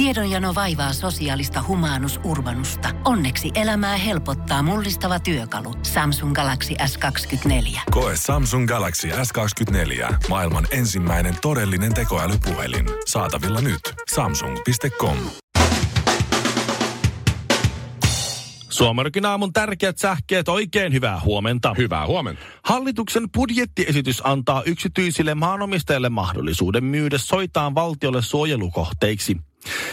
Tiedonjano vaivaa sosiaalista humanus urbanusta. Onneksi elämää helpottaa mullistava työkalu. Samsung Galaxy S24. Koe Samsung Galaxy S24. Maailman ensimmäinen todellinen tekoälypuhelin. Saatavilla nyt. Samsung.com. Suomarikin aamun tärkeät sähkeet, oikein hyvää huomenta. Hyvää huomenta. Hallituksen budjettiesitys antaa yksityisille maanomistajille mahdollisuuden myydä soitaan valtiolle suojelukohteiksi.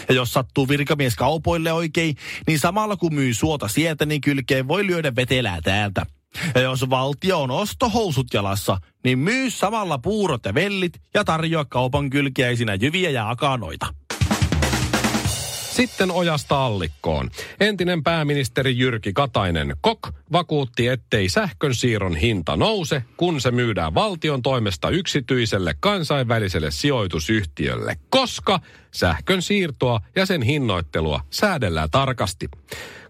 Ja jos sattuu virkamies kaupoille oikein, niin samalla kun myy suota sieltä, niin kylkeen voi lyödä vetelää täältä. Ja jos valtio on ostohousut jalassa, niin myy samalla puurot ja vellit ja tarjoa kaupan kylkiäisinä jyviä ja akanoita. Sitten ojasta allikkoon. Entinen pääministeri Jyrki Katainen Kok vakuutti, ettei sähkön siirron hinta nouse, kun se myydään valtion toimesta yksityiselle kansainväliselle sijoitusyhtiölle, koska sähkön siirtoa ja sen hinnoittelua säädellään tarkasti.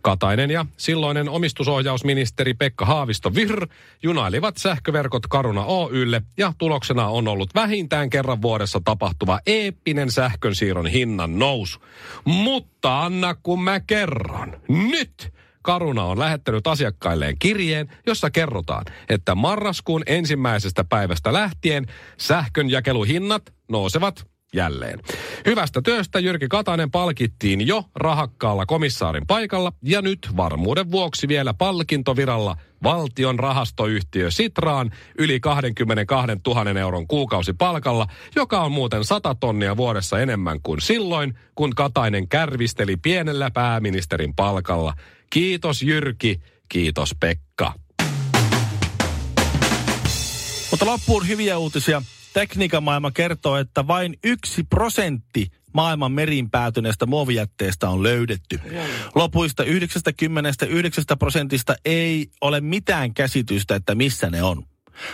Katainen ja silloinen omistusohjausministeri Pekka Haavisto Vir junailivat sähköverkot Karuna Oylle ja tuloksena on ollut vähintään kerran vuodessa tapahtuva eeppinen sähkönsiirron hinnan nousu. Mutta anna kun mä kerron. Nyt! Karuna on lähettänyt asiakkailleen kirjeen, jossa kerrotaan, että marraskuun ensimmäisestä päivästä lähtien sähkönjakeluhinnat nousevat jälleen. Hyvästä työstä Jyrki Katainen palkittiin jo rahakkaalla komissaarin paikalla ja nyt varmuuden vuoksi vielä palkintoviralla valtion rahastoyhtiö Sitraan yli 22 000 euron kuukausipalkalla, joka on muuten 100 tonnia vuodessa enemmän kuin silloin, kun Katainen kärvisteli pienellä pääministerin palkalla. Kiitos Jyrki, kiitos Pekka. Mutta loppuun hyviä uutisia. Tekniikan maailma kertoo, että vain yksi prosentti maailman meriin päätyneestä muovijätteestä on löydetty. Lopuista 99 prosentista ei ole mitään käsitystä, että missä ne on.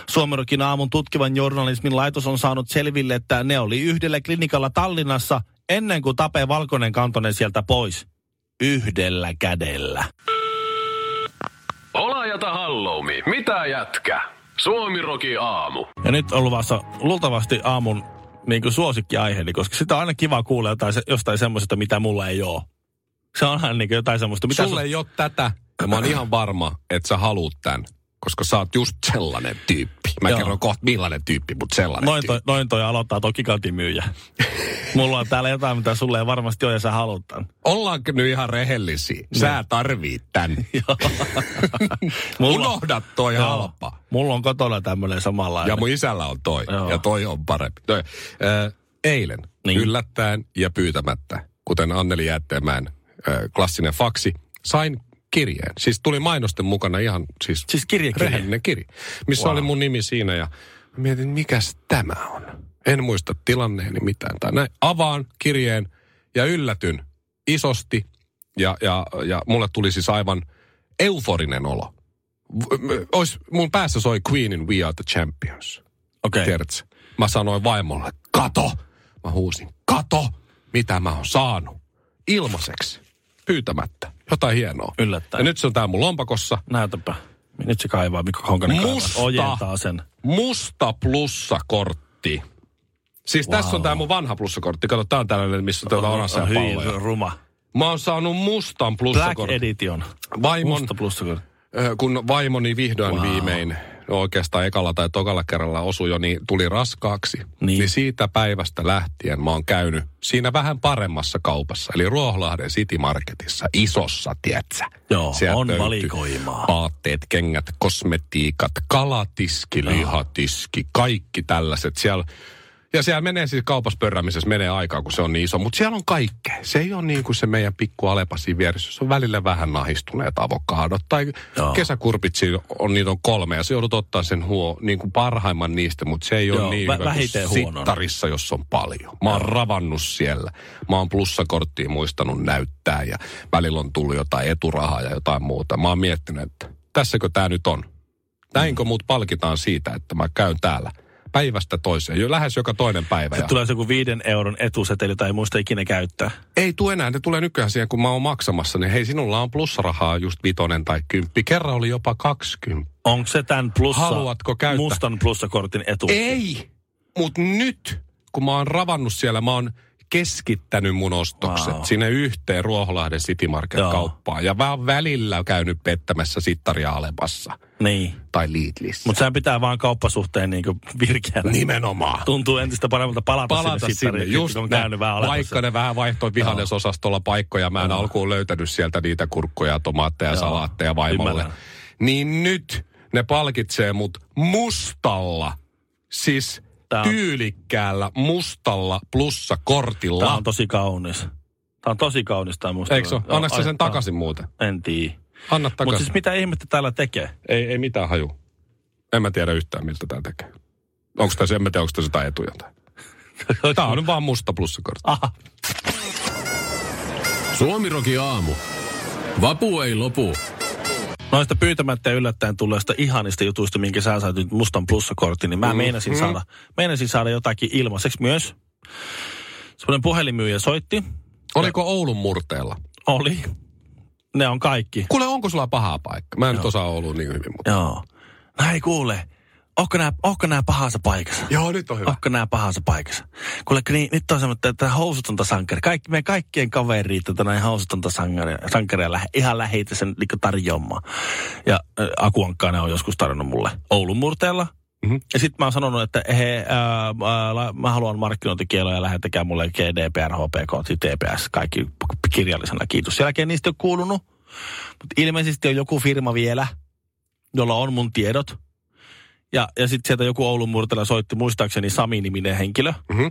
Suomerokin aamun tutkivan journalismin laitos on saanut selville, että ne oli yhdellä klinikalla Tallinnassa ennen kuin Tape Valkonen kantoi ne sieltä pois. Yhdellä kädellä. Olajata halloumi, mitä jätkä? Suomiroki aamu. Ja nyt on luvassa luultavasti aamun niin kuin suosikkiaiheeni, koska sitä on aina kiva kuulla jotain, se- jostain semmoisesta, mitä mulla ei ole. Se on aina niin kuin jotain semmoista. Mitä Sulle sun- ei ole tätä, ja mä oon ihan varma, että sä haluut tämän, koska sä oot just sellainen tyyppi. Mä Joo. kerron kohta millainen tyyppi, mutta sellainen Noin tyyppi. toi, noin toi aloittaa toki kantimyyjä. Mulla on täällä jotain, mitä sulle ei varmasti ole ja sä haluat tämän. Ollaanko nyt ihan rehellisiä? Sä tarvit tän. Mulla, Unohda toi Joo. halpa. mulla on kotona tämmöinen samanlainen. Ja mun isällä on toi. Joo. Ja toi on parempi. Toi. Äh, eilen Niin. niin. yllättäen ja pyytämättä, kuten Anneli Jäätteenmäen äh, klassinen faksi, sain kirjeen. Siis tuli mainosten mukana ihan siis, Siis kirjekirja? rehellinen kirja, missä Wow. oli mun nimi siinä ja mietin, mikäs tämä on. En muista tilanneeni mitään. Tai näin. Avaan kirjeen ja yllätyn isosti ja, ja, ja mulle tuli siis aivan euforinen olo. Ois, mun päässä soi Queenin We Are the Champions. Okei. Okay. Tiedätkö? Mä sanoin vaimolle, kato! Mä huusin, kato! Mitä mä oon saanut? Ilmaiseksi. Pyytämättä. Jotain hienoa. Yllättäen. Ja nyt se on tää mun lompakossa. Näytäpä. Nyt se kaivaa, Mikko Honkanen. Musta. Ojentaa sen. Musta plussakortti. Siis wow. tässä on tää mun vanha plussakortti. Kato, tää on tällainen, missä on orassa ja hyvin palloja. ruma. Mä oon saanut mustan Black plussakortin. Edition. Vaimon, Musta plussa. Ö, kun vaimoni vihdoin Wow. viimein, oikeastaan ekalla tai tokalla kerralla osui jo, niin tuli raskaaksi. Niin. Niin. siitä päivästä lähtien mä oon käynyt siinä vähän paremmassa kaupassa, eli Ruoholahden City Marketissa, isossa, tietsä. Joo, Sieltä on valikoimaa. Vaatteet, kengät, kosmetiikat, kalatiski, lihatiski, kaikki tällaiset. Siellä, ja siellä menee siis kaupassa pörräämisessä menee aikaa, kun se on niin iso. Mutta siellä on kaikkea. Se ei ole niin kuin se meidän pikku Alepa siinä vieressä. Se on välillä vähän nahistuneet avokadot. Tai Joo. kesäkurpit, on, niitä on kolme. Ja se joudut ottaa sen huo, niin kuin parhaimman niistä. Mutta se ei Joo, ole niin vä- hyvä kuin sittarissa, jos on paljon. Mä oon ravannut siellä. Mä oon plussakorttiin muistanut näyttää. Ja välillä on tullut jotain eturahaa ja jotain muuta. Mä oon miettinyt, että tässäkö tämä nyt on. Näinkö muut palkitaan siitä, että mä käyn täällä päivästä toiseen, jo lähes joka toinen päivä. Sitten tulee se joku viiden euron etuseteli, jota ei muista ikinä käyttää. ei tule enää, ne tulee nykyään siihen, kun mä oon maksamassa, niin hei, sinulla on plussarahaa just vitonen tai kymppi. Kerran oli jopa 20. Onko se tämän plussa, Haluatko käyttää? mustan plussakortin etu? Ei, mutta nyt, kun mä oon ravannut siellä, mä oon keskittänyt mun ostokset Wow. sinne yhteen Ruoholahden City Market-kauppaan. Ja oon välillä käynyt pettämässä sittaria Alepassa Niin. tai Lidlissä. Mutta sehän pitää vaan kauppasuhteen niinku virkeänä. Nimenomaan. Tuntuu entistä paremmalta palata, palata sinne, sinne. sittariin, Just on käynyt vähän Vaikka olemassa. ne vähän vaihtoi vihannesosastolla paikkoja. Mä en Joo. alkuun löytänyt sieltä niitä kurkkuja, tomaatteja, Joo. salaatteja vaimolle. Ymmärrän. Niin nyt ne palkitsee mut mustalla. Siis Tää on- tyylikkäällä mustalla plussakortilla. Tämä on tosi kaunis. Tämä on tosi kaunis tämä musta. Eikö se sä sen ai- takaisin muuten? En tiedä. Anna Mutta takaisin. siis mitä ihmettä täällä tekee? Ei, ei mitään haju. En mä tiedä yhtään, miltä tää tekee. Onko tässä, en mä tiedä, onko tässä jotain etuja. Tää on vaan musta plussakortti. Aha. Suomiroki aamu. Vapu ei lopu. Noista pyytämättä ja yllättäen tulleista ihanista jutuista, minkä sä sait nyt mustan plussakortin, niin mä Mm-hmm. meinasin, saada, meinasin saada jotakin ilmaiseksi myös. Semmoinen puhelinmyyjä soitti. Oliko Oulun murteella? Oli. Ne on kaikki. Kuule, onko sulla paha paikka? Mä en nyt osaa Oulua niin hyvin, mutta... Joo. No hei kuule, onko nää, onko nää pahassa paikassa? Joo, nyt on hyvä. Onko nää pahassa paikassa? Kuule, niin, nyt on semmoinen, että housutonta sankari. Kaikki, meidän kaikkien kaveri, tätä näin housutonta sankaria, sankaria lähe, ihan läheitä sen niin tarjoamaan. Ja äh, Akuankkaa ne on joskus tarjonnut mulle Oulun murteella. Mhm. Ja sitten mä oon sanonut, että he, ää, ää, mä haluan markkinointikieloja ja lähettäkää mulle GDPR, HPK, TPS, kaikki kirjallisena. Kiitos. Sen jälkeen niistä ei ole kuulunut. Mutta ilmeisesti on joku firma vielä, jolla on mun tiedot. Ja, ja sitten sieltä joku Oulun murteella soitti muistaakseni Sami-niminen henkilö. Mhm.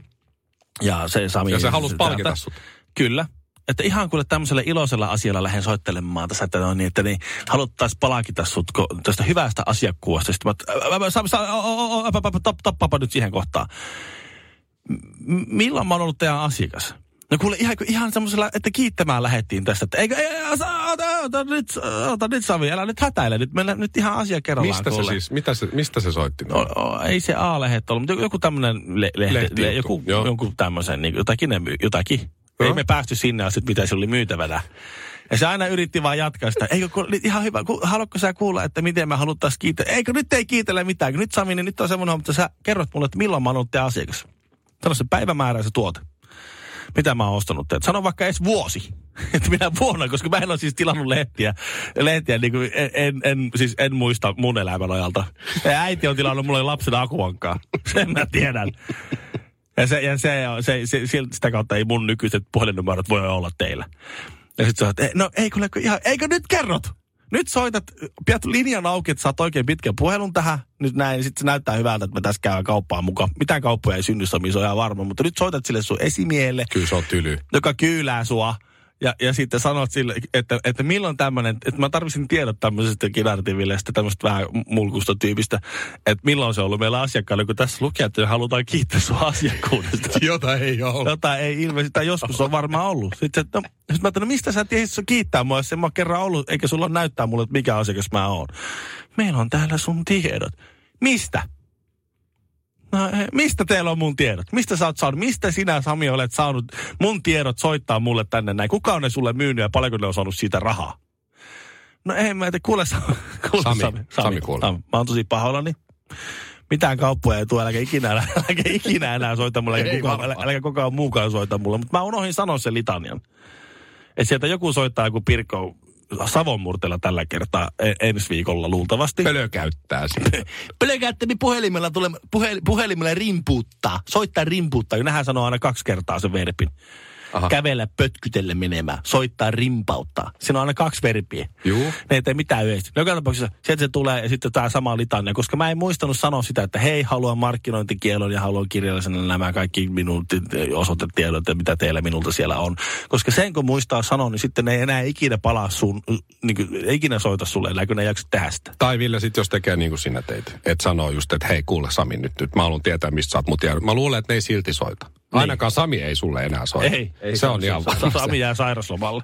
Ja se Sami... Ja se halusi palkita sut. Kyllä. Että ihan kuule tämmöisellä iloisella asialla lähden soittelemaan tässä, että, no niin, että niin, haluttaisiin palkita sut ko- tästä hyvästä asiakkuudesta. Sitten mä, ä, ä, ä, Sami, Sami, o- o- o- ä, ä, ä, tap- tappaapa nyt siihen kohtaan. Milloin mä oon ollut teidän asiakas? No kuule ihan, ihan semmoisella, että kiittämään lähettiin tästä, että eikö, ei, ota, ota, ota, nyt, ota nyt Sami, älä nyt hätäile, nyt mennään nyt ihan asia kerrallaan. Mistä se kuule. siis, mitä se, mistä se soitti? No, o, ei se A-lehdet ollut, mutta joku, tämmöinen le, lehti, Lehtijuttu, le, joku, joo. joku tämmöisen, niin, jotakin, ne jotakin. Joo. Ei me päästy sinne asti, mitä se oli myytävänä. Ja se aina yritti vaan jatkaa sitä. Eikö, ku, nyt ihan hyvä, ku, haluatko sä kuulla, että miten me haluttaisiin kiittää? Eikö nyt ei kiitellä mitään? kun Nyt Sami, niin nyt on semmoinen, mutta sä kerrot mulle, että milloin mä oon ollut asiakas. Sano se päivämäärä se tuote. Mitä mä oon ostanut teiltä? Sano vaikka edes vuosi. Että minä vuonna, koska mä en ole siis tilannut lehtiä. Lehtiä niin kuin en, en, siis en muista mun elämän ajalta. Ja äiti on tilannut mulle lapsena akuankaa. Sen mä tiedän. Ja, se, ja se, se, se, se, sitä kautta ei mun nykyiset puhelinnumerot voi olla teillä. Ja sitten sä oot, "Eh, no ei kuule, kun ihan, eikö nyt kerrot? Nyt soitat, pidät linjan auki, että saat oikein pitkän puhelun tähän. Nyt näin, sitten se näyttää hyvältä, että me tässä käydään kauppaan mukaan. Mitään kauppoja ei synny, se on ihan varma. Mutta nyt soitat sille sun esimiehelle, Kyllä se on tyly. joka kyylää sua. Ja, ja sitten sanot sille, että, että milloin tämmöinen, että mä tarvitsin tiedot tämmöisestä kinartivillestä, tämmöistä vähän mulkusta tyypistä, että milloin se on ollut meillä asiakkaalla, kun tässä lukee, että halutaan kiittää sua asiakkuudesta. Jota ei ole. Jota ei ilmeisesti, tai joskus on varmaan ollut. Sitten, että, no, sit mä ajattelin, no mistä sä tiesit sun kiittää mua, jos en mä kerran ollut, eikä sulla näyttää mulle, että mikä asiakas mä oon. Meillä on täällä sun tiedot. Mistä? No, mistä teillä on mun tiedot? Mistä sä oot saanut? Mistä sinä, Sami, olet saanut mun tiedot soittaa mulle tänne näin? Kuka on ne sulle myynyt ja paljonko ne on saanut siitä rahaa? No ei mä tiedä, kuule, kuule Sami. Sami. Sami, kuule. Sami. Mä oon tosi pahoillani. Mitään kauppoja ei tule, äläkä ikinä, äläkä ikinä enää soita mulle, Ei äläkä kukaan, varmaan. äläkä kukaan muukaan soita mulle. Mutta mä unohdin sanoa sen litanian. Että sieltä joku soittaa joku Pirkko Savonmurteella tällä kertaa e- ensi viikolla luultavasti. Pölö käyttää sitä. Pelkättäni puhelimella, tule, puhe, puhelimella rimpuuttaa. Soittaa rimpuuttaa. Nehän sanoo aina kaksi kertaa sen verbin. Aha. Kävellä pötkytelle menemään. Soittaa rimpauttaa. Siinä on aina kaksi verbiä. Juu. Ne ei tee mitään yhdessä. No Joka tapauksessa sieltä se tulee ja sitten tämä sama litania, koska mä en muistanut sanoa sitä, että hei, haluan markkinointikielon ja haluan kirjallisena nämä kaikki minun osoitetiedot ja mitä teillä minulta siellä on. Koska sen kun muistaa sanoa, niin sitten ne ei enää ikinä palaa sun, niin kuin, ei ikinä soita sulle, enää kun ne ei jaksa tehdä sitä. Tai Ville sit jos tekee niin kuin sinä teit. Että sanoo just, että hei kuule Sami nyt, nyt mä haluan tietää mistä sä oot mut jäänyt. Mä luulen, että ne ei silti soita. Ainakaan Sami ei sulle enää soita. Ei, ei se on ihan varma. Sami jää sairaslomalle.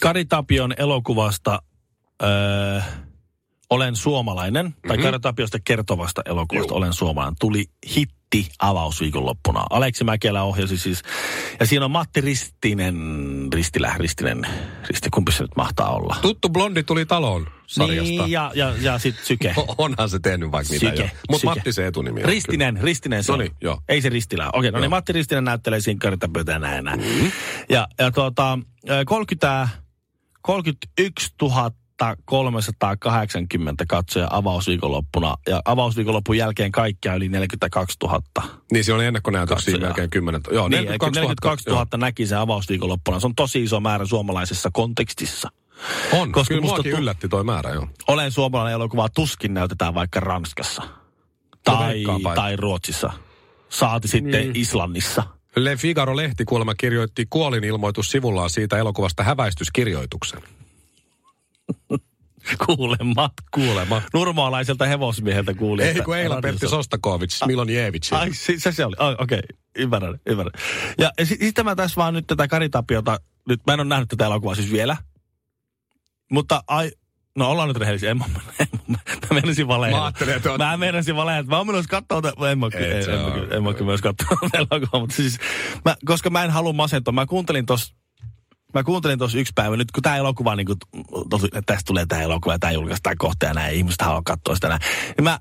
Kari Tapion elokuvasta öö, Olen suomalainen, tai mm-hmm. Tapiosta kertovasta elokuvasta Olen suomalainen, tuli hitti avausviikonloppuna. Aleksi Mäkelä ohjasi siis, ja siinä on Matti Ristinen, Ristilä, Ristinen, Risti, kumpi se nyt mahtaa olla? Tuttu blondi tuli taloon sarjasta. Niin, ja, ja, ja sitten Syke. Onhan se tehnyt vaikka mitä Syke, jo. Mutta. Matti se etunimi on. Ristinen, Ristinen se No on. niin, joo. Ei se Ristilä. Okei, no Joo. niin Matti Ristinen näyttelee siinä kartapöytä näin näin. Ja, ja tuota, ö, 30, 31 380 katsoja avausviikonloppuna. Ja avausviikonloppun jälkeen kaikkia yli 42 000. Niin se oli ennakkonäytöksiä melkein 10 Joo, Niin, 42 42 000 näki sen avausviikonloppuna. Se on tosi iso määrä suomalaisessa kontekstissa. Joo. On, Koska kyllä musta muakin tu- yllätti toi määrä, joo. Olen suomalainen elokuva tuskin näytetään vaikka Ranskassa. Tai, veikkaanpa, että- tai Ruotsissa. Saati sitten Niin. Islannissa. Le Figaro-lehti kuulemma kirjoitti kuolinilmoitus sivullaan siitä elokuvasta häväistyskirjoituksen. Kuulemma. Kuulemma. Nurmaalaiselta hevosmieheltä kuuli. Ei kun Eila Pertti Sostakovic, Milonjevic. Ai, se, se, se oli. Oh, Okei, okay. ymmärrän, ymmärrän. Ja, ja si- sitten mä tässä vaan nyt tätä Kari Tapiota, nyt mä en ole nähnyt tätä elokuvaa siis vielä. Mutta ai, no ollaan nyt rehellisiä. En, mä, en, mä, mä menisin valehdella. Mä ajattelin, että oot- Mä menisin valehdella. Mä oon menossa katsoa, en mä, en, mä, kyllä- en mä kyllä myös katsoa elokuvaa. Mutta siis, mä, koska mä en halua masentua. Mä kuuntelin tos Mä kuuntelin tuossa yksi päivä, nyt kun tämä elokuva, niin kun, tosi, että tästä tulee tämä elokuva ja tämä julkaistaan kohta ja näin, ihmiset haluaa katsoa sitä näin. Niin mä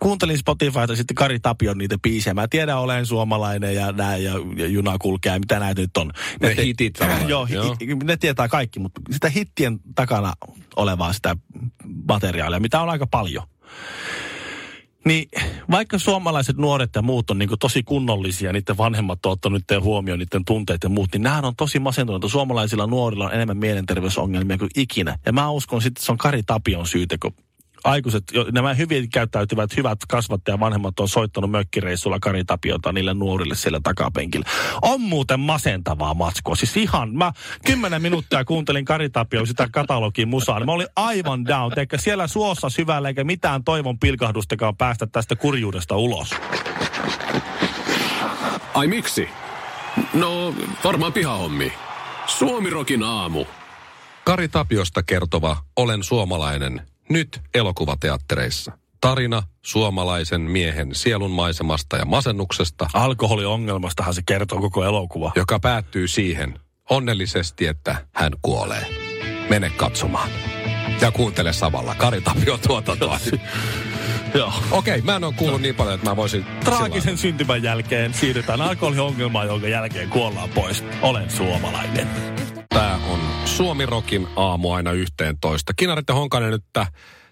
kuuntelin Spotifyta sitten Kari Tapion niitä biisejä. Mä tiedän, olen suomalainen ja näin, ja, ja juna kulkee ja mitä näitä nyt on. Ne te- hitit tavallaan, Joo, joo. hi- ne tietää kaikki, mutta sitä hittien takana olevaa sitä materiaalia, mitä on aika paljon. Niin vaikka suomalaiset nuoret ja muut on niin tosi kunnollisia, niiden vanhemmat on ottanut niiden huomioon, niiden tunteet ja muut, niin nämähän on tosi masentuneita. Suomalaisilla nuorilla on enemmän mielenterveysongelmia kuin ikinä. Ja mä uskon sitten, että se on Kari Tapion syytä, kun aikuiset, jo- nämä hyvin käyttäytyvät hyvät kasvattaja vanhemmat on soittanut mökkireissulla Kari Tapiota niille nuorille siellä takapenkillä. On muuten masentavaa matskua. Siis ihan, mä kymmenen minuuttia kuuntelin Kari Tapio sitä katalogin musaa. niin Mä olin aivan down. Eikä siellä suossa syvällä eikä mitään toivon pilkahdustakaan päästä tästä kurjuudesta ulos. Ai miksi? No, varmaan pihahommi. Suomirokin aamu. Kari Tapiosta kertova Olen suomalainen, nyt elokuvateattereissa. Tarina suomalaisen miehen sielun maisemasta ja masennuksesta, Alkoholiongelmastahan se kertoo koko elokuva. joka päättyy siihen onnellisesti, että hän kuolee. Mene katsomaan. Ja kuuntele samalla Kari Tapio tuotantoa. Joo. Okei, mä en ole kuullut niin paljon, että mä voisin... Traagisen syntymän jälkeen siirrytään alkoholiongelmaan, jonka jälkeen kuollaan pois. Olen suomalainen. Tämä on Suomi Rokin aamu aina 11. Kinaret ja Honkanen nyt tä-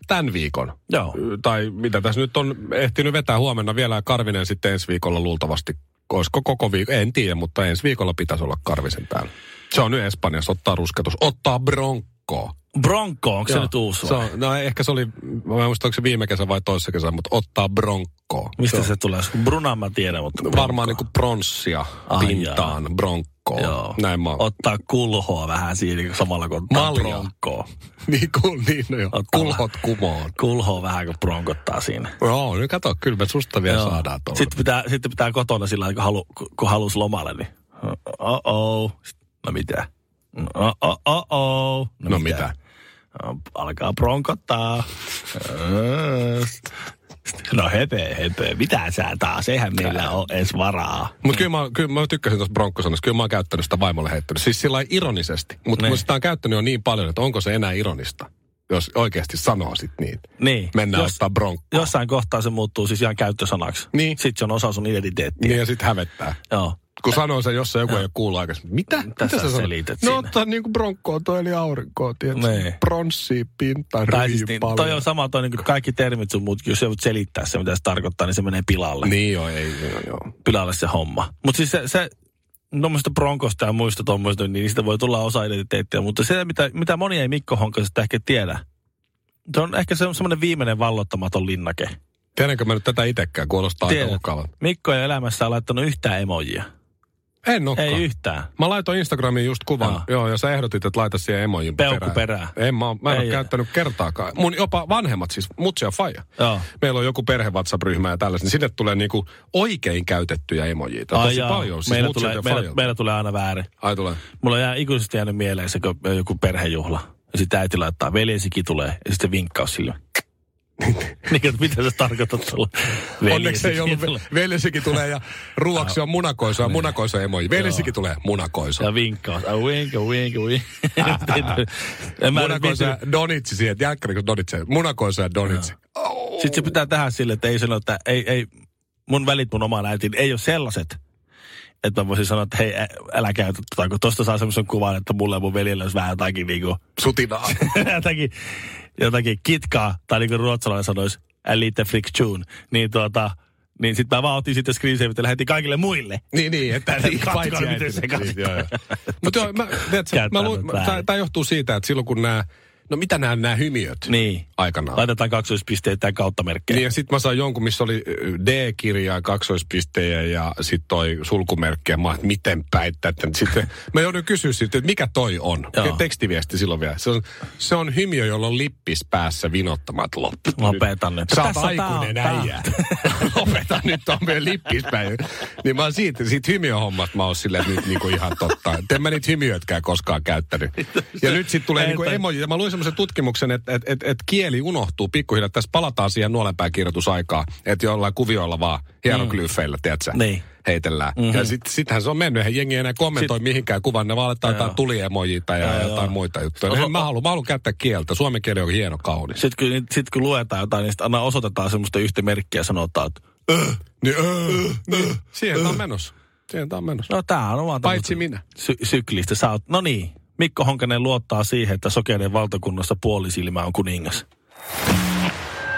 tämän viikon. Joo. Tai mitä tässä nyt on ehtinyt vetää huomenna vielä ja Karvinen sitten ensi viikolla luultavasti. Olisiko koko viikko? En tiedä, mutta ensi viikolla pitäisi olla Karvisen täällä. Se on nyt Espanjassa, ottaa rusketus. Ottaa Bronco. Bronco, onko se Joo. nyt uusi se on, No ehkä se oli, mä en muista onko se viime kesä vai toissa kesä, mutta ottaa Bronco. Mistä on se tulee? Brunan mä tiedän, mutta Bronco. Varmaan niin kuin pronssia Ai pintaan, Bronco. Joo. Näin mä oon. Ottaa kulhoa vähän siinä samalla kun ottaa Malja. Niin, kuin, niin no joo. Ottaa Kulhot kumoon. Kulhoa vähän kun bronkottaa siinä. Joo, nyt kato, kyllä me susta vielä Joo. saadaan tuolla. Sitten pitää, sitten pitää kotona sillä lailla, kun, halu, kun halus lomalle, niin oh-oh. No mitä? No oh-oh. No mitä? No, Alkaa bronkottaa. No hepe, hepe. Mitä sä taas? Eihän meillä ole edes varaa. Mutta kyllä mä, kyllä mä tykkäsin tuosta Bronkkosanasta. Kyllä mä oon käyttänyt sitä vaimolle heittänyt. Siis sillä ironisesti. Mutta Niin. kun sitä on käyttänyt jo niin paljon, että onko se enää ironista, jos oikeasti sanoo sit niin. Niin. Mennään Jos- ottaa Bronkkoa. Jossain kohtaa se muuttuu siis ihan käyttösanaksi. Niin. Sitten se on osa sun identiteettiä. Niin ja sitten hävettää. Joo. Kun sanoo sen, jos se joku ei ole kuullut aikaisemmin. Mitä? Mitä sä sanot? selität No ottaa niinku Bronkkoa toi eli aurinkoa, tiedätkö? Niin. Pronssia, pintaan, Tai siis niin, paljon. toi on sama toi niin kuin kaikki termit sun muut, jos sä voit selittää se, mitä se tarkoittaa, niin se menee pilalle. Niin joo, ei, joo, joo. Pilalle se homma. Mutta siis se, se tuommoista bronkosta ja muista tuommoista, niin niistä voi tulla osa identiteettiä. Mutta se, mitä, mitä moni ei Mikko Honkasesta ehkä tiedä, se on ehkä se on semmoinen viimeinen vallottamaton linnake. Tiedänkö mä nyt tätä itsekään, kuulostaa aika Tiedät. mukavalta. Mikko ei elämässä laittanut yhtään emojia. En olekaan. Ei yhtään. Mä laitoin Instagramiin just kuvan. Joo. Joo, ja sä ehdotit, että laita siihen emojin Peukku perään. En mä, mä en Ei, ole käyttänyt kertaakaan. Mun jopa vanhemmat, siis mutsi ja faija. Joo. Meillä on joku perhe WhatsApp-ryhmä ja tällaista, niin sinne tulee niinku oikein käytettyjä emojia. Ai Tosi jaa. paljon, siis meillä, tulee, meillä, meillä tulee aina väärin. Ai tulee. Mulla on jää ikuisesti jäänyt mieleen se, kun joku perhejuhla. Ja sitten äiti laittaa, veljesikin tulee. Ja sitten vinkkaus sille. niin, että mitä se tarkoittaa tuolla Onneksi ei ollut, veljesikin tulee ja ruoaksi on munakoisoa, munakoiso emoji. Veljesikin tulee munakoiso. Ja vinkkaus. A wink, a wink, a wink. munakoiso ja donitsi siihen, jälkkärinkö donitsi? Munakoiso ja donitsi. Sitten se pitää tehdä sille, että ei sano, että ei, ei, mun välit mun omaan äitiin ei ole sellaiset, että mä voisin sanoa, että hei, älä käytä tota, kun tosta saa semmoisen kuvan, että mulla ja mun veljellä olisi vähän jotakin niinku, Sutinaa. jotakin, jotakin kitkaa, tai niin kuin ruotsalainen sanoisi, a lite friction, niin tuota, niin sitten mä vaan otin sitten screensaverit ja lähetin kaikille muille. Niin, niin, että Katsokaa, niin, paitsi miten se katsotaan. Niin. Mutta joo, mä, tiedätkö, mä luin, tämä johtuu siitä, että silloin kun nämä, no mitä nämä, nämä hymiöt Niin. aikanaan. Laitetaan kaksoispisteitä ja kautta merkkejä. Niin ja sitten mä sain jonkun, missä oli D-kirjaa, kaksoispistejä ja sitten toi sulkumerkki. Ja mä että miten päittää. että Sitten mä joudun kysyä sitten, että mikä toi on. Joo. Tekstiviesti silloin vielä. Se on, se on hymiö, jolla on lippis päässä vinottamat loppu. Lopeta nyt. Sä oot aikuinen äijä. Lopeta nyt on meidän lippis päin. Niin mä oon siitä, siitä hymiöhommasta mä oon silleen, nyt niinku ihan totta. En mä niitä hymiöitkään koskaan käyttänyt. Ja nyt sitten tulee niinku emoji. Ja mä luin semmoisen tutkimuksen, että et, et, et kieli unohtuu pikkuhiljaa. Tässä palataan siihen nuolenpääkirjoitusaikaan, että jollain kuvioilla vaan hieroglyfeillä, tiedätkö? Niin. heitellään. Mm-hmm. Ja sit, sittenhän se on mennyt, eihän jengi enää kommentoi sit, mihinkään kuvan, ne vaan laittaa jotain Joo. tuliemojita ja Joo, jotain joo. muita juttuja. Oho. No, mä haluan, mä haluan käyttää kieltä. Suomen kieli on hieno, kaunis. Sitten kun, sit kun luetaan jotain, niin aina osoitetaan semmoista yhtä merkkiä ja sanotaan, että Niin, öö, niin. Siihen tää on menossa. Siihen tää on menossa. no tää on vaan Paitsi minä. sy- syklistä. Sä oot, no niin, Mikko Honkanen luottaa siihen, että sokeiden valtakunnassa puolisilmä on kuningas.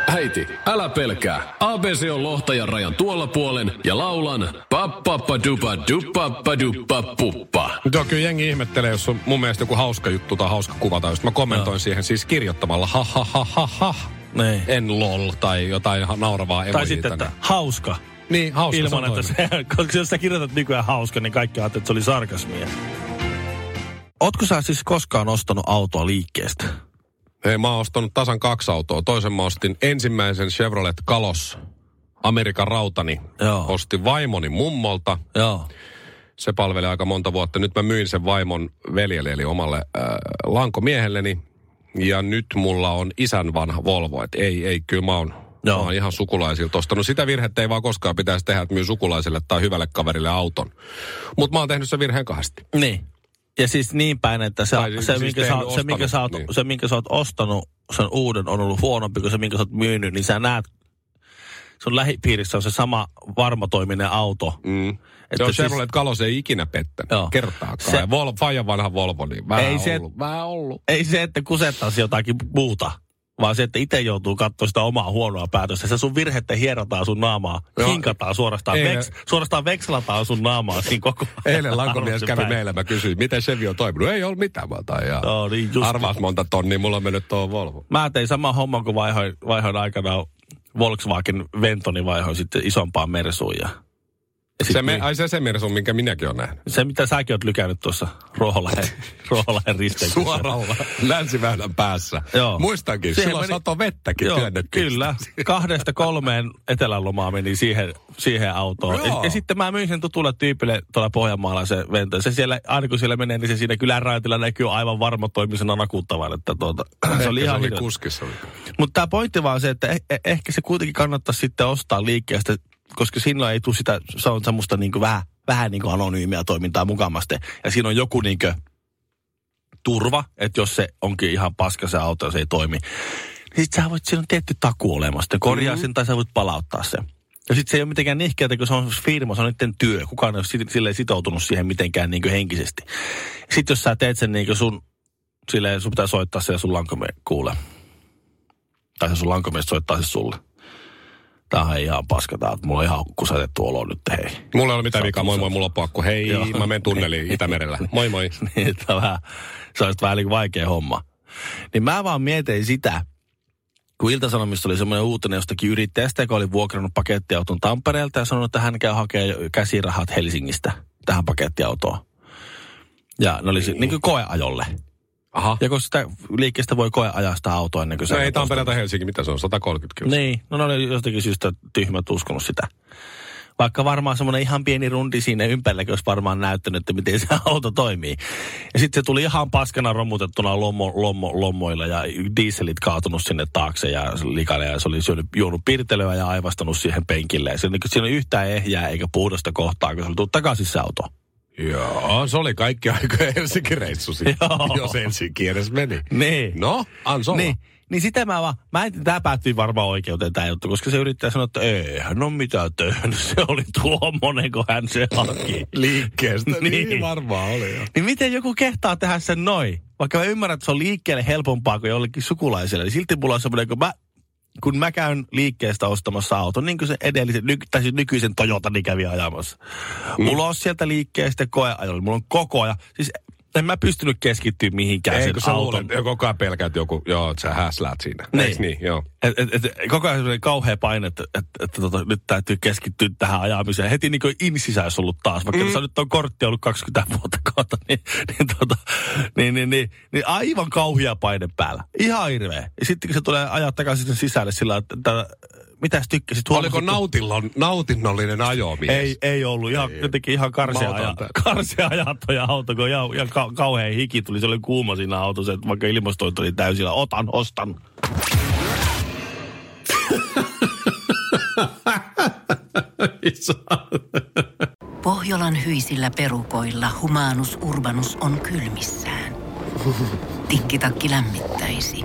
Äiti, älä pelkää. ABC on lohtajan rajan tuolla puolen ja laulan pappappadupa dupappa duppa puppa. Nyt on kyllä jengi ihmettelee, jos on mun mielestä joku hauska juttu tai hauska kuva tai just mä kommentoin Joo. siihen siis kirjoittamalla ha ha ha ha ha. Niin. En lol tai jotain ha- nauravaa Tai emojia sitten, että hauska. Niin, hauska Ilman, se että se, koska jos sä kirjoitat nykyään hauska, niin kaikki ajattelee, että se oli sarkasmia. Ootko sä siis koskaan ostanut autoa liikkeestä? Hei, mä oon ostanut tasan kaksi autoa. Toisen mä ostin ensimmäisen Chevrolet Kalos Amerikan rautani. Joo. Ostin vaimoni mummolta. Joo. Se palveli aika monta vuotta. Nyt mä myin sen vaimon veljelle, eli omalle äh, lankomiehelleni. Ja nyt mulla on isän vanha Volvo. Et ei, ei, kyllä mä oon, Joo. mä oon ihan sukulaisilta ostanut. Sitä virhettä ei vaan koskaan pitäisi tehdä, että myy sukulaisille tai hyvälle kaverille auton. Mutta mä oon tehnyt sen virheen kahdesti. Niin. Ja siis niin päin, että se, Tai se, siis minkä, sä, se, minkä sä oot, ostanut, niin. se, minkä sä oot ostanut, sen uuden on ollut huonompi kuin se, minkä sä oot myynyt, niin sä näet, sun lähipiirissä on se sama varmatoiminen auto. Mm. Että Se on siis- Chevrolet Kalos ei ikinä pettänyt. Joo. Kertaakaan. Se- Vol, Fajan vanha Volvo, niin vähän Ei ei se- ollut. Vähän ollut. Ei se, että kusettaisi jotakin muuta, vaan se, että itse joutuu katsoa sitä omaa huonoa päätöstä. Se sun virhettä hierotaan sun naamaa, Joo. hinkataan suorastaan, veks, suorastaan vekslataan sun naamaa siinä koko Eilen lankomies kävi meillä, mä kysyin, miten Chevy on toiminut. Ei ollut mitään, mä otan ja Joo, niin just. monta tonnia, mulla on mennyt tuo Volvo. Mä tein sama homma, kun vaihoin, vaihoin aikanaan Volkswagen Ventoni vaihoin sitten isompaan Mersuun. Ja, Se, me, myin- ai se se Mersun, minkä minäkin olen nähnyt. se, mitä säkin oot lykännyt tuossa Ruoholahden, Ruoholahden risteikössä. Suoralla länsiväylän päässä. Joo. Muistankin, Siihen silloin meni- sato vettäkin Joo, kyllä. Kahdesta kolmeen etelälomaa meni siihen, siihen autoon. Ja, Joo. ja, sitten mä myin sen tutulle tyypille tuolla Pohjanmaalla se vento. Se siellä, aina kun siellä menee, niin se siinä kylän raitilla näkyy aivan varma toimisena nakuttavan. Että tuota, se oli ihan se oli kuskissa. Mutta tämä pointti vaan se, että eh- eh- ehkä se kuitenkin kannattaisi sitten ostaa liikkeestä, koska silloin ei tule sitä, se on semmoista niinku vähän, vähän niinku anonyymiä toimintaa mukamaste. Ja siinä on joku niinku turva, että jos se onkin ihan paska se auto ja se ei toimi, niin sit sä voit, siinä on tietty taku olemassa. Korjaa sen tai sä voit palauttaa sen. Ja sitten se ei ole mitenkään nihkeätä, kun se on firma, se on niiden työ. Kukaan ei ole silleen sitoutunut siihen mitenkään niin henkisesti. Sitten jos sä teet sen niin sun, silleen sun pitää soittaa se ja sun lankome kuulee. Tai se sun lankomies soittaa se sulle. Tää on ihan paska tää, että mulla on ihan kusetettu olo nyt, hei. Mulla ei ole mitään vikaa. Moi moi, mulla on pakko. Hei, Joo. mä menen tunneliin Itämerellä. Moi moi. niin, että vähän, se olisi vähän niin vaikea homma. Niin mä vaan mietin sitä, kun Ilta-Sanomissa oli semmoinen uutinen jostakin yrittäjästä, joka oli vuokrannut pakettiauton Tampereelta ja sanonut, että hän käy hakemaan käsirahat Helsingistä tähän pakettiautoon. Ja ne oli se, niin kuin koeajolle. Aha. Ja kun sitä liikkeestä voi koeajaa sitä autoa ennen kuin se... No ei Tampereelta Helsinki, mitä se on? 130 kiloa. Niin, no ne oli jostakin syystä tyhmät uskonut sitä. Vaikka varmaan semmoinen ihan pieni rundi siinä ympärillä, olisi varmaan näyttänyt, että miten se auto toimii. Ja sitten se tuli ihan paskana romutettuna lommo, lommo, lommoilla ja dieselit kaatunut sinne taakse ja likalle ja se oli syönyt, juonut pirtelöä ja aivastanut siihen penkille. Ja se, niin, siinä oli yhtään ehjää eikä puhdasta kohtaa, kun se oli tullut takaisin se auto. Joo, se oli kaikki aika Helsingin reissusi, jos Helsinki edes meni. Niin. No, anso Niin, niin sitä mä vaan, mä en, tää päättyi varmaan oikeuteen tää juttu, koska se yrittää sanoa, että ei hän on mitään tehnyt, se oli tuommoinen, kun hän se haki. liikkeestä. niin. Niin. varmaan oli jo. Niin miten joku kehtaa tehdä sen noin? Vaikka mä ymmärrän, että se on liikkeelle helpompaa kuin jollekin sukulaiselle, niin silti mulla on semmoinen, kun mä, kun mä käyn liikkeestä ostamassa auton, niin kuin se edellisen, ny, tai siis nykyisen Toyotani kävi ajamassa. Mm. Mulla on sieltä liikkeestä koeajolla, mulla on koko ajan, siis en mä pystynyt keskittyä mihinkään Ei, sen kun sä auton. luulet, ja koko ajan pelkäät joku, joo, että sä häsläät siinä. Niin. Eiks niin? Joo. Et, et, et, koko ajan semmoinen kauhea paine, että, että, että tota, nyt täytyy keskittyä tähän ajamiseen. Heti niin kuin insisäys ollut taas, vaikka mm. nyt on kortti ollut 20 vuotta kautta, niin, niin, tota, niin, niin, niin, niin, aivan kauhea paine päällä. Ihan hirveä. Ja sitten kun se tulee ajaa takaisin sisälle sillä, että, että mitäs tykkäsit? Oliko Huomasit, nautillon, nautinnollinen ajomies? Ei, ei ollut. Ihan, jotenkin ihan karsea, aja, karsea ajattoja auto, kun ihan, ihan ka, kauhean hiki tuli. Se oli kuuma siinä autossa, että vaikka ilmastoit oli täysillä. Otan, ostan. Pohjolan hyisillä perukoilla humanus urbanus on kylmissään. Tikkitakki lämmittäisi.